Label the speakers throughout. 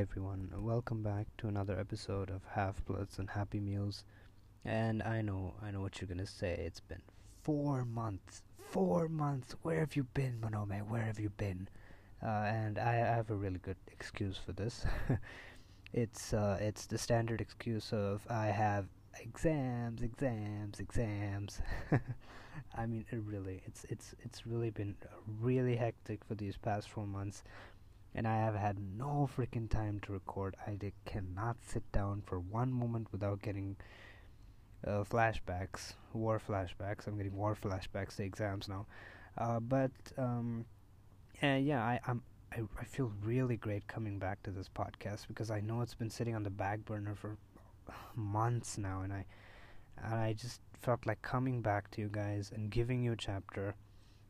Speaker 1: everyone, welcome back to another episode of Half Bloods and Happy Meals. And I know, I know what you're gonna say. It's been four months. Four months. Where have you been, Monome? Where have you been? Uh, and I, I have a really good excuse for this. it's uh, it's the standard excuse of I have exams, exams, exams. I mean, it really, it's it's it's really been really hectic for these past four months and I have had no freaking time to record. I cannot sit down for one moment without getting uh, flashbacks, war flashbacks. I'm getting war flashbacks to exams now. Uh, but um, yeah, I, I'm I, I feel really great coming back to this podcast because I know it's been sitting on the back burner for months now, and I and I just felt like coming back to you guys and giving you a chapter.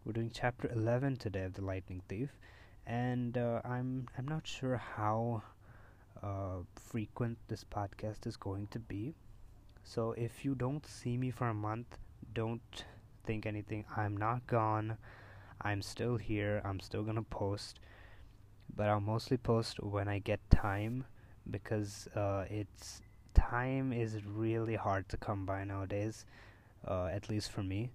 Speaker 1: We're doing chapter 11 today of the Lightning Thief and uh, I'm I'm not sure how uh, frequent this podcast is going to be. So if you don't see me for a month, don't think anything. I'm not gone. I'm still here. I'm still gonna post, but I'll mostly post when I get time because uh, it's time is really hard to come by nowadays. Uh, at least for me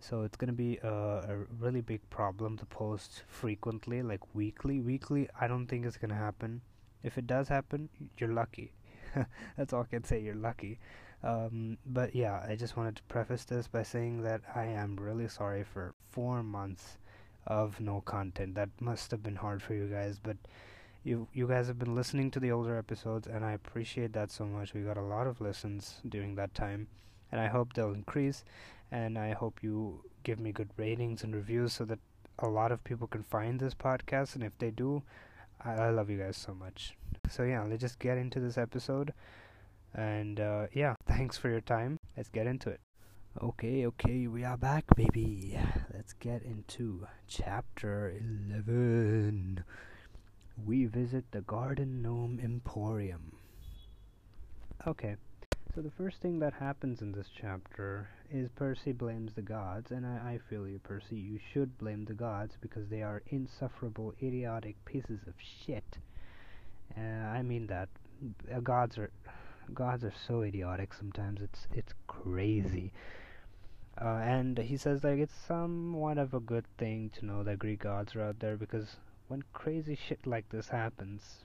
Speaker 1: so it's going to be a, a, really big problem to post frequently like weekly. Weekly i don't think it's going to happen. If it does happen you're lucky. That's all i can say you're lucky. Um, but yeah i just wanted to preface this by saying that i am really sorry for four months of no content. That must have been hard for you guys but you you guys have been listening to the older episodes and i appreciate that so much. We got a lot of listens during that time and i hope they'll increase and I hope you give me good ratings and reviews so that a lot of people can find this podcast. And if they do, I, I love you guys so much. So, yeah, let's just get into this episode. And uh, yeah, thanks for your time. Let's get into it. Okay, okay, we are back, baby. Let's get into chapter 11. We visit the Garden Gnome Emporium. Okay, so the first thing that happens in this chapter is Percy blames the gods, and I, I feel you, Percy. You should blame the gods because they are insufferable, idiotic pieces of shit. Uh, I mean that. Uh, gods are gods are so idiotic sometimes. It's it's crazy. Uh, and he says like it's somewhat of a good thing to know that Greek gods are out there because when crazy shit like this happens,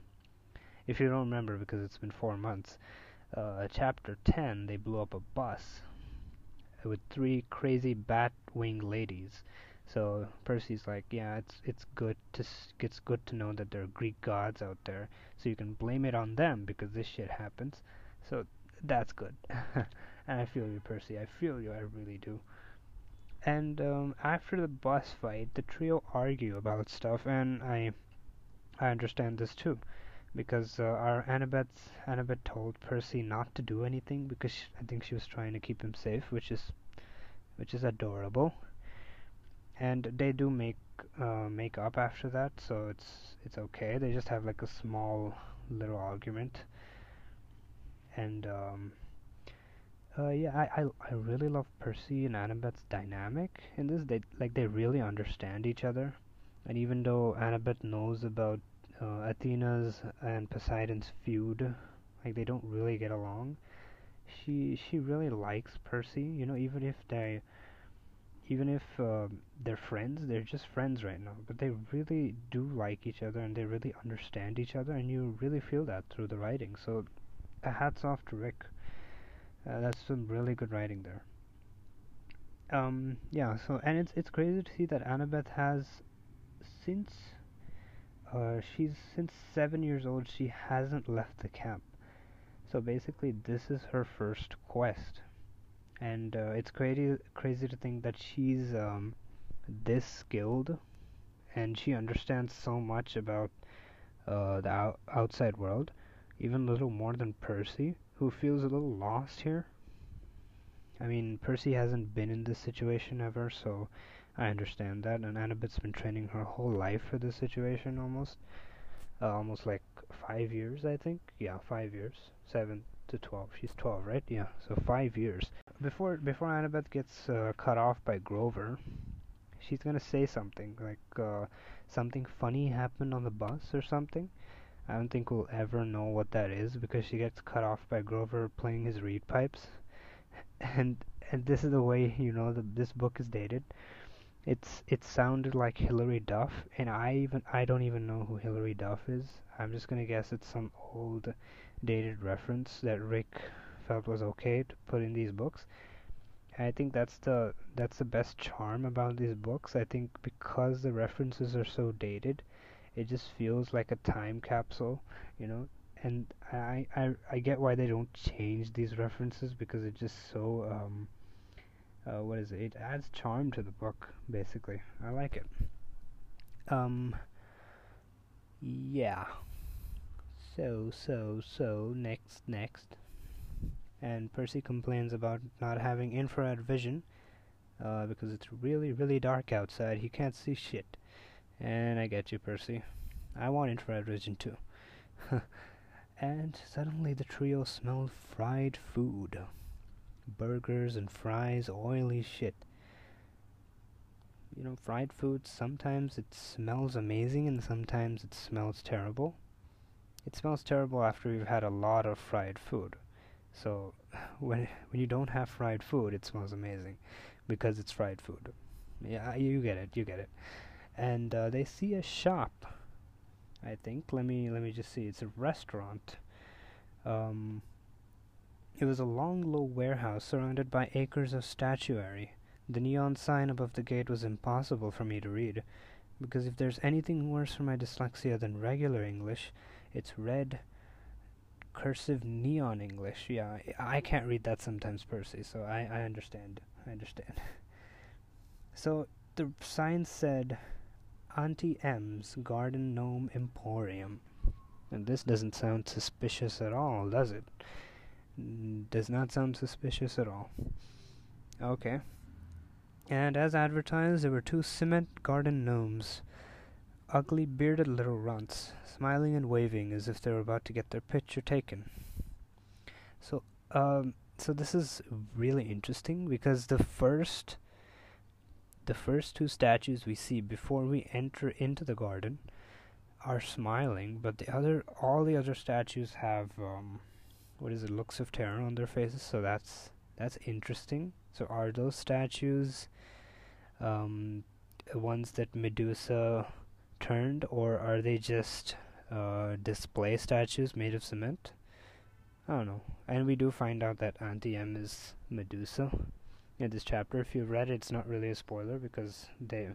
Speaker 1: if you don't remember because it's been four months, uh, chapter 10, they blew up a bus with three crazy bat wing ladies. So Percy's like, yeah, it's it's good to it's good to know that there are Greek gods out there, so you can blame it on them because this shit happens. So that's good. and I feel you, Percy. I feel you. I really do. And um, after the bus fight, the trio argue about stuff, and I I understand this too because uh, our Annabeth Annabeth told Percy not to do anything because she, I think she was trying to keep him safe, which is which is adorable. And they do make uh, make up after that, so it's it's okay. They just have like a small little argument, and um, uh, yeah, I, I I really love Percy and Annabeth's dynamic in this. They like they really understand each other, and even though Annabeth knows about uh, Athena's and Poseidon's feud, like they don't really get along. She she really likes Percy, you know, even if they even if uh, they're friends, they're just friends right now. But they really do like each other and they really understand each other, and you really feel that through the writing. So, hats off to Rick. Uh, that's some really good writing there. Um, yeah. So, and it's it's crazy to see that Annabeth has since uh, she's since seven years old. She hasn't left the camp. So basically, this is her first quest, and uh, it's crazy crazy to think that she's um, this skilled, and she understands so much about uh, the out- outside world, even a little more than Percy, who feels a little lost here. I mean, Percy hasn't been in this situation ever, so I understand that, and Annabeth's been training her whole life for this situation almost. Uh, almost like five years, I think. Yeah, five years. Seven to twelve. She's twelve, right? Yeah, so five years. Before before Annabeth gets uh, cut off by Grover, she's gonna say something like uh, something funny happened on the bus or something. I don't think we'll ever know what that is because she gets cut off by Grover playing his reed pipes. And and this is the way you know that this book is dated. It's it sounded like Hilary Duff, and I even I don't even know who Hilary Duff is. I'm just gonna guess it's some old dated reference that Rick felt was okay to put in these books. I think that's the that's the best charm about these books. I think because the references are so dated, it just feels like a time capsule, you know. And I I I get why they don't change these references because it's just so um uh, what is it? It adds charm to the book, basically. I like it. Um yeah. So so so next next and Percy complains about not having infrared vision uh, because it's really, really dark outside. He can't see shit. And I get you, Percy. I want infrared vision too. and suddenly the trio smelled fried food burgers and fries, oily shit. You know, fried food, sometimes it smells amazing and sometimes it smells terrible. It smells terrible after you've had a lot of fried food. So when when you don't have fried food, it smells amazing because it's fried food. Yeah, you get it, you get it. And uh, they see a shop. I think. Let me let me just see. It's a restaurant. Um, it was a long, low warehouse surrounded by acres of statuary. The neon sign above the gate was impossible for me to read, because if there's anything worse for my dyslexia than regular English, it's red cursive neon English. Yeah, I can't read that sometimes, Percy, so I, I understand. I understand. so the sign said Auntie M's Garden Gnome Emporium. And this doesn't sound suspicious at all, does it? Does not sound suspicious at all. Okay. And as advertised, there were two cement garden gnomes ugly, bearded little runts, smiling and waving as if they were about to get their picture taken. So, um, so this is really interesting because the first, the first two statues we see before we enter into the garden are smiling, but the other, all the other statues have, um, what is it, looks of terror on their faces. So that's that's interesting. So are those statues, um, ones that Medusa turned, or are they just uh, display statues made of cement? I don't know. And we do find out that Auntie M is Medusa in this chapter. If you've read it, it's not really a spoiler because they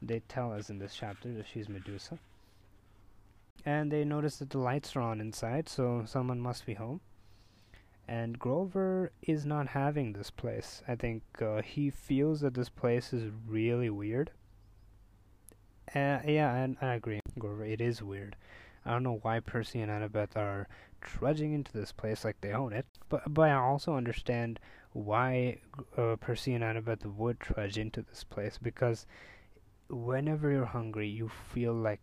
Speaker 1: they tell us in this chapter that she's Medusa. And they notice that the lights are on inside, so someone must be home. And Grover is not having this place. I think uh, he feels that this place is really weird uh, yeah, I, I agree, Grover. It is weird. I don't know why Percy and Annabeth are trudging into this place like they own it, but but I also understand why uh, Percy and Annabeth would trudge into this place because whenever you're hungry, you feel like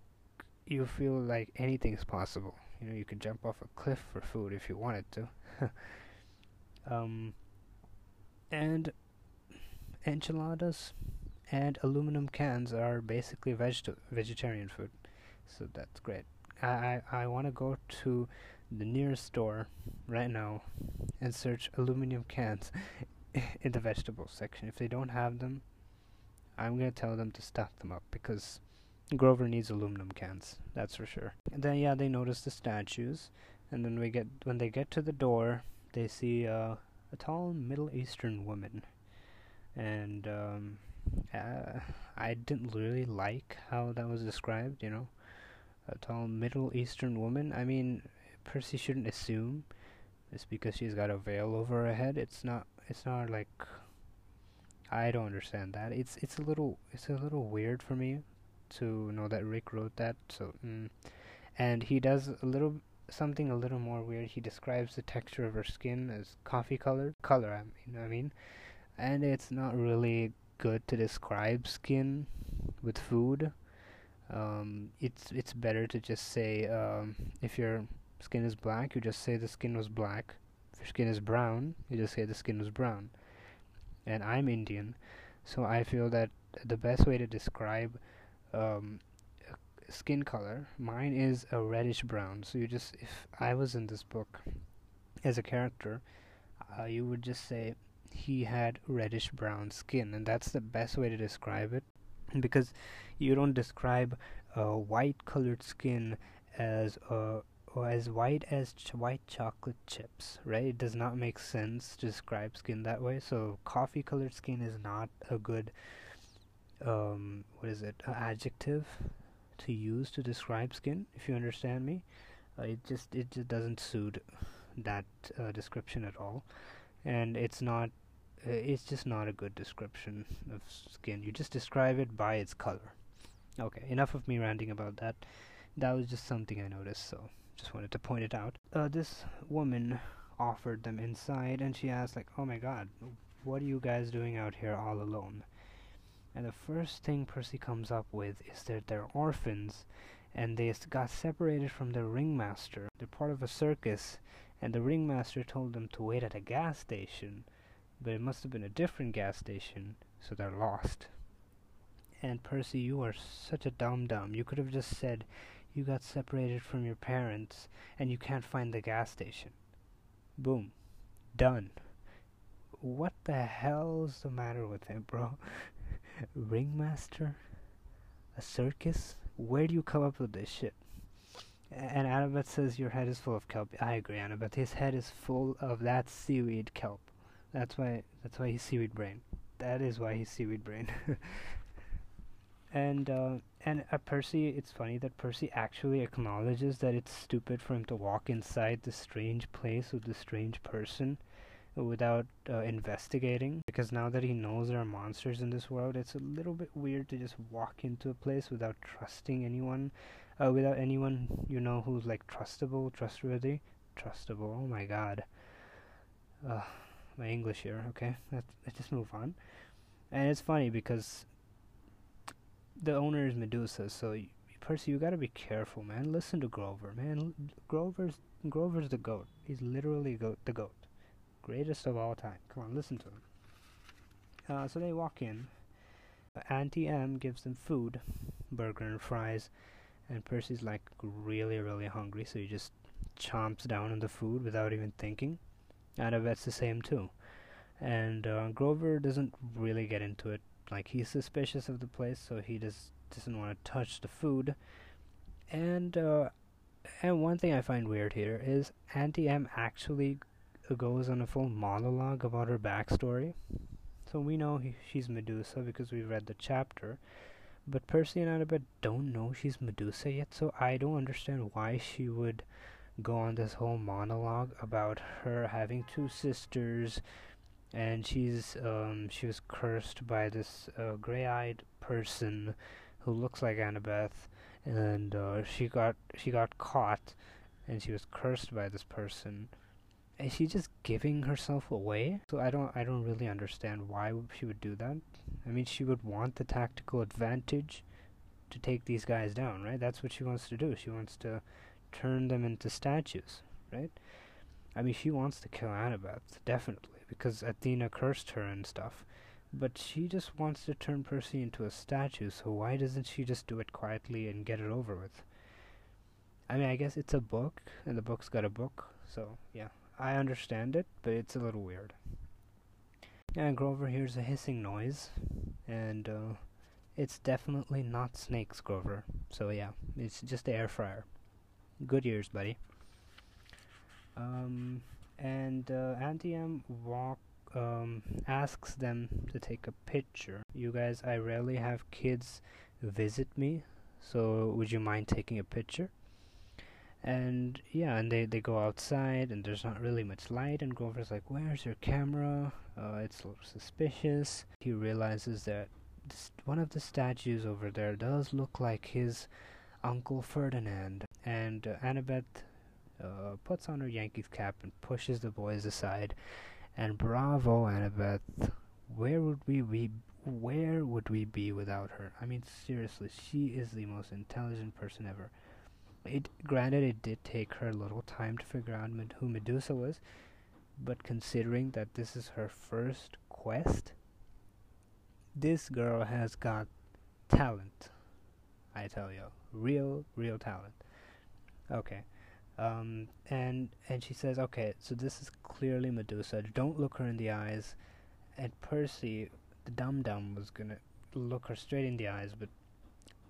Speaker 1: you feel like anything's possible. You know, you could jump off a cliff for food if you wanted to. um, and enchiladas and aluminum cans are basically veg- vegetarian food so that's great i i, I want to go to the nearest store right now and search aluminum cans in the vegetable section if they don't have them i'm to tell them to stock them up because grover needs aluminum cans that's for sure and then yeah they notice the statues and then we get when they get to the door they see uh, a tall middle eastern woman and um, uh, I didn't really like how that was described, you know. A tall Middle Eastern woman. I mean, Percy shouldn't assume it's because she's got a veil over her head. It's not. It's not like. I don't understand that. It's it's a little it's a little weird for me to know that Rick wrote that. So, mm. and he does a little something a little more weird. He describes the texture of her skin as coffee colored color. I mean, I mean, and it's not really good to describe skin with food. Um, it's it's better to just say um, if your skin is black, you just say the skin was black. If your skin is brown, you just say the skin was brown. And I'm Indian, so I feel that the best way to describe um, skin color. Mine is a reddish brown. So you just, if I was in this book as a character, uh, you would just say he had reddish brown skin, and that's the best way to describe it because you don't describe uh, white colored skin as uh, as white as ch- white chocolate chips, right? It does not make sense to describe skin that way. So coffee colored skin is not a good um, what is it? An adjective to use to describe skin. If you understand me, uh, it just it just doesn't suit that uh, description at all, and it's not. Uh, it's just not a good description of skin. You just describe it by its color. Okay, enough of me ranting about that. That was just something I noticed, so just wanted to point it out. Uh, this woman offered them inside, and she asked, like, "Oh my God, what are you guys doing out here all alone?" And the first thing Percy comes up with is that they're orphans, and they got separated from their ringmaster. They're part of a circus, and the ringmaster told them to wait at a gas station, but it must have been a different gas station, so they're lost. And Percy, you are such a dum dum. You could have just said you got separated from your parents and you can't find the gas station. Boom. Done. What the hell's the matter with him, bro? Ringmaster? A circus? Where do you come up with this shit? And Annabeth says your head is full of kelp. I agree, Annabeth. His head is full of that seaweed kelp. That's why. That's why he's seaweed brain. That is why he's seaweed brain. and uh, and uh, Percy, it's funny that Percy actually acknowledges that it's stupid for him to walk inside this strange place with this strange person without uh, investigating because now that he knows there are monsters in this world it's a little bit weird to just walk into a place without trusting anyone uh, without anyone you know who's like trustable trustworthy. Trustable oh my god. Uh, my english here okay? Let's, let's just move on. And it's funny because the owner is medusa so y- percy you gotta be careful man. Listen to grover man. L- grover's grover's the goat. He's literally go- the goat Greatest of all time. Come on, listen to him. Uh, so they walk in. Auntie M gives them food, burger and fries, and Percy's like really, really hungry, so he just chomps down on the food without even thinking. And Annabeth's the same too. And uh, Grover doesn't really get into it. Like he's suspicious of the place, so he just doesn't want to touch the food. And uh, and one thing I find weird here is Auntie M actually goes on a full monologue about her backstory. So we know he, she's Medusa because we read the chapter. But Percy and Annabeth don't know she's Medusa yet, so I don't understand why she would go on this whole monologue about her having two sisters and she's um she was cursed by this uh, gray-eyed person who looks like Annabeth and uh, she got she got caught and she was cursed by this person is she just giving herself away? So I don't I don't really understand why she would do that. I mean, she would want the tactical advantage to take these guys down, right? That's what she wants to do. She wants to turn them into statues, right? I mean, she wants to kill Annabeth, definitely, because Athena cursed her and stuff. But she just wants to turn Percy into a statue, so why doesn't she just do it quietly and get it over with? I mean, I guess it's a book, and the book's got a book, so yeah. I understand it, but it's a little weird. And Grover hears a hissing noise, and uh, it's definitely not snakes, Grover. So yeah, it's just the air fryer. Good ears, buddy. Um, and uh, Auntie M walk um, asks them to take a picture. You guys, I rarely have kids visit me, so would you mind taking a picture? And yeah and they they go outside and there's not really much light and grover's like where's your camera? Uh, it's suspicious. He realizes that this, one of the statues over there does look like his uncle ferdinand. And uh, annabeth uh, puts on her yankees cap and pushes the boys aside. And bravo annabeth. Where would we be where would we be without her? I mean seriously she is the most intelligent person ever it granted it did take her a little time to figure out med- who Medusa was, but considering that this is her first quest, this girl has got talent. I tell you, real, real talent. Okay. Um, and and she says, okay, so this is clearly Medusa. Don't look her in the eyes. And Percy, the dum dum, was gonna look her straight in the eyes, but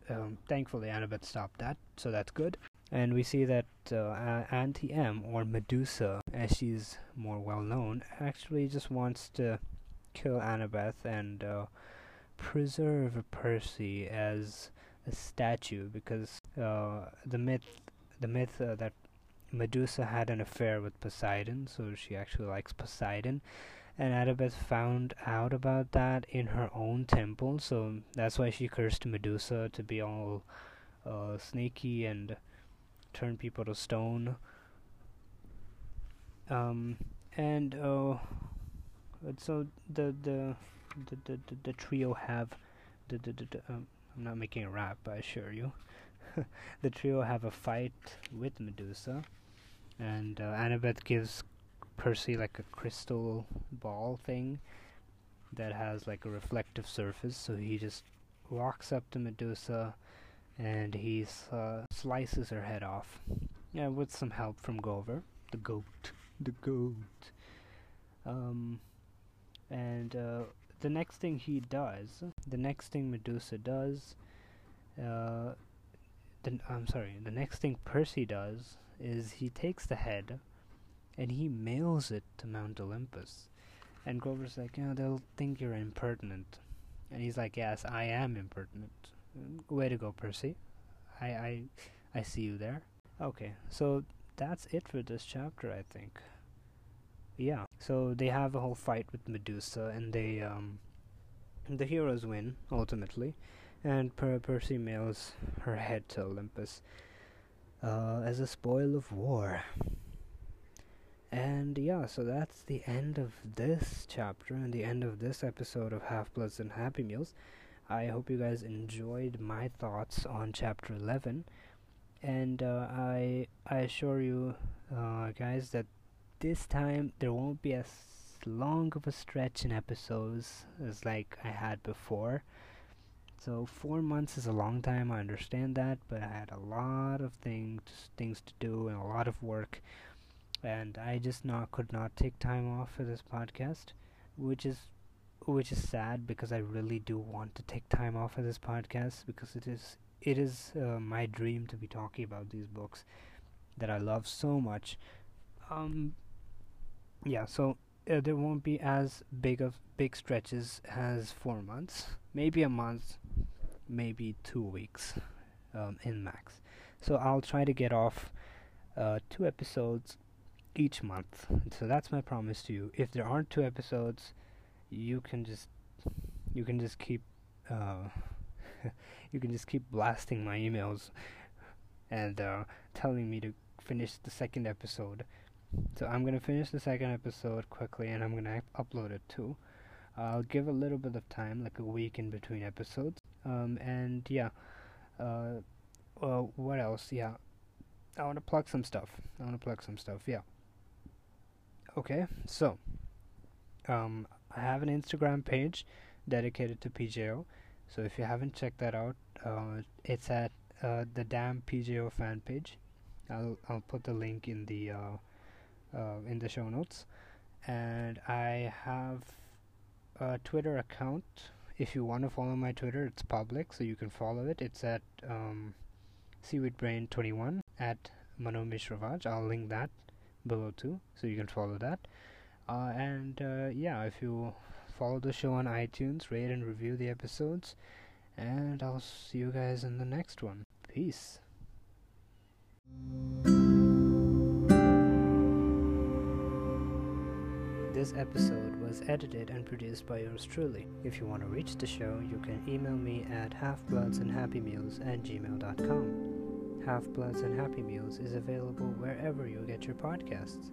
Speaker 1: um, thankfully Annabeth stopped that, so that's good. And we see that uh, Auntie M, or Medusa, as she's more well known, actually just wants to kill Annabeth and uh, preserve Percy as a statue because uh, the myth, the myth uh, that Medusa had an affair with Poseidon, so she actually likes Poseidon. And Annabeth found out about that in her own temple, so that's why she cursed Medusa to be all uh, snaky and turn people to stone. Um, and uh, so the the the the, the, the trio have the the, the, the um, I'm not making a rap, I assure you. the trio have a fight with Medusa and uh, Annabeth gives Percy like a crystal ball thing that has like a reflective surface, so he just walks up to Medusa and he uh, slices her head off. Yeah, with some help from Grover, the goat, the goat. Um, and uh, the next thing he does, the next thing Medusa does, uh, the, I'm sorry, the next thing Percy does is he takes the head and he mails it to Mount Olympus. And Grover's like, you know, they'll think you're impertinent. And he's like, yes, I am impertinent. Way to go, Percy. I, I, I see you there. Okay, so that's it for this chapter, I think. Yeah, so they have a whole fight with Medusa, and they, um, the heroes win ultimately, and per- Percy mails her head to Olympus uh, as a spoil of war. And yeah, so that's the end of this chapter and the end of this episode of Half Bloods and Happy Meals. I hope you guys enjoyed my thoughts on chapter 11. And uh, I I assure you uh, guys that this time there won't be as long of a stretch in episodes as like I had before. So four months is a long time. I understand that, but I had a lot of things things to do and a lot of work, and I just not could not take time off for this podcast, which is which is sad because I really do want to take time off for this podcast because it is it is uh, my dream to be talking about these books that I love so much. Um, yeah, so uh, there won't be as big of big stretches as four months, maybe a month maybe two weeks um, in max. So I'll try to get off uh, two episodes each month. So that's my promise to you. If there aren't two episodes, you can just you can just keep uh, you can just keep blasting my emails and uh, telling me to finish the second episode. So I'm gonna finish the second episode quickly, and I'm gonna upload it too. I'll give a little bit of time, like a week in between episodes. Um, and yeah, uh, well, what else? Yeah, I want to plug some stuff. I want to plug some stuff. Yeah. Okay, so um, I have an Instagram page dedicated to PJO. So if you haven't checked that out, uh, it's at uh, the Damn PJO fan page. I'll I'll put the link in the uh, uh, in the show notes, and I have a Twitter account if you want to follow my Twitter, it's public, so you can follow it. It's at um, seaweedbrain21 at Ravaj. I'll link that below too, so you can follow that. Uh, and uh, yeah, if you follow the show on iTunes, rate and review the episodes, and I'll see you guys in the next one. Peace. This episode was edited and produced by yours truly. If you want to reach the show, you can email me at halfbloodsandhappymeals at gmail.com. Half-Bloods and Happy Meals is available wherever you get your podcasts.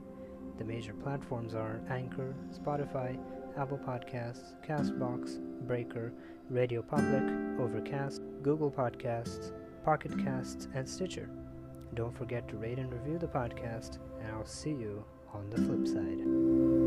Speaker 1: The major platforms are Anchor, Spotify, Apple Podcasts, Castbox, Breaker, Radio Public, Overcast, Google Podcasts, Pocket Casts, and Stitcher. Don't forget to rate and review the podcast, and I'll see you on the flip side.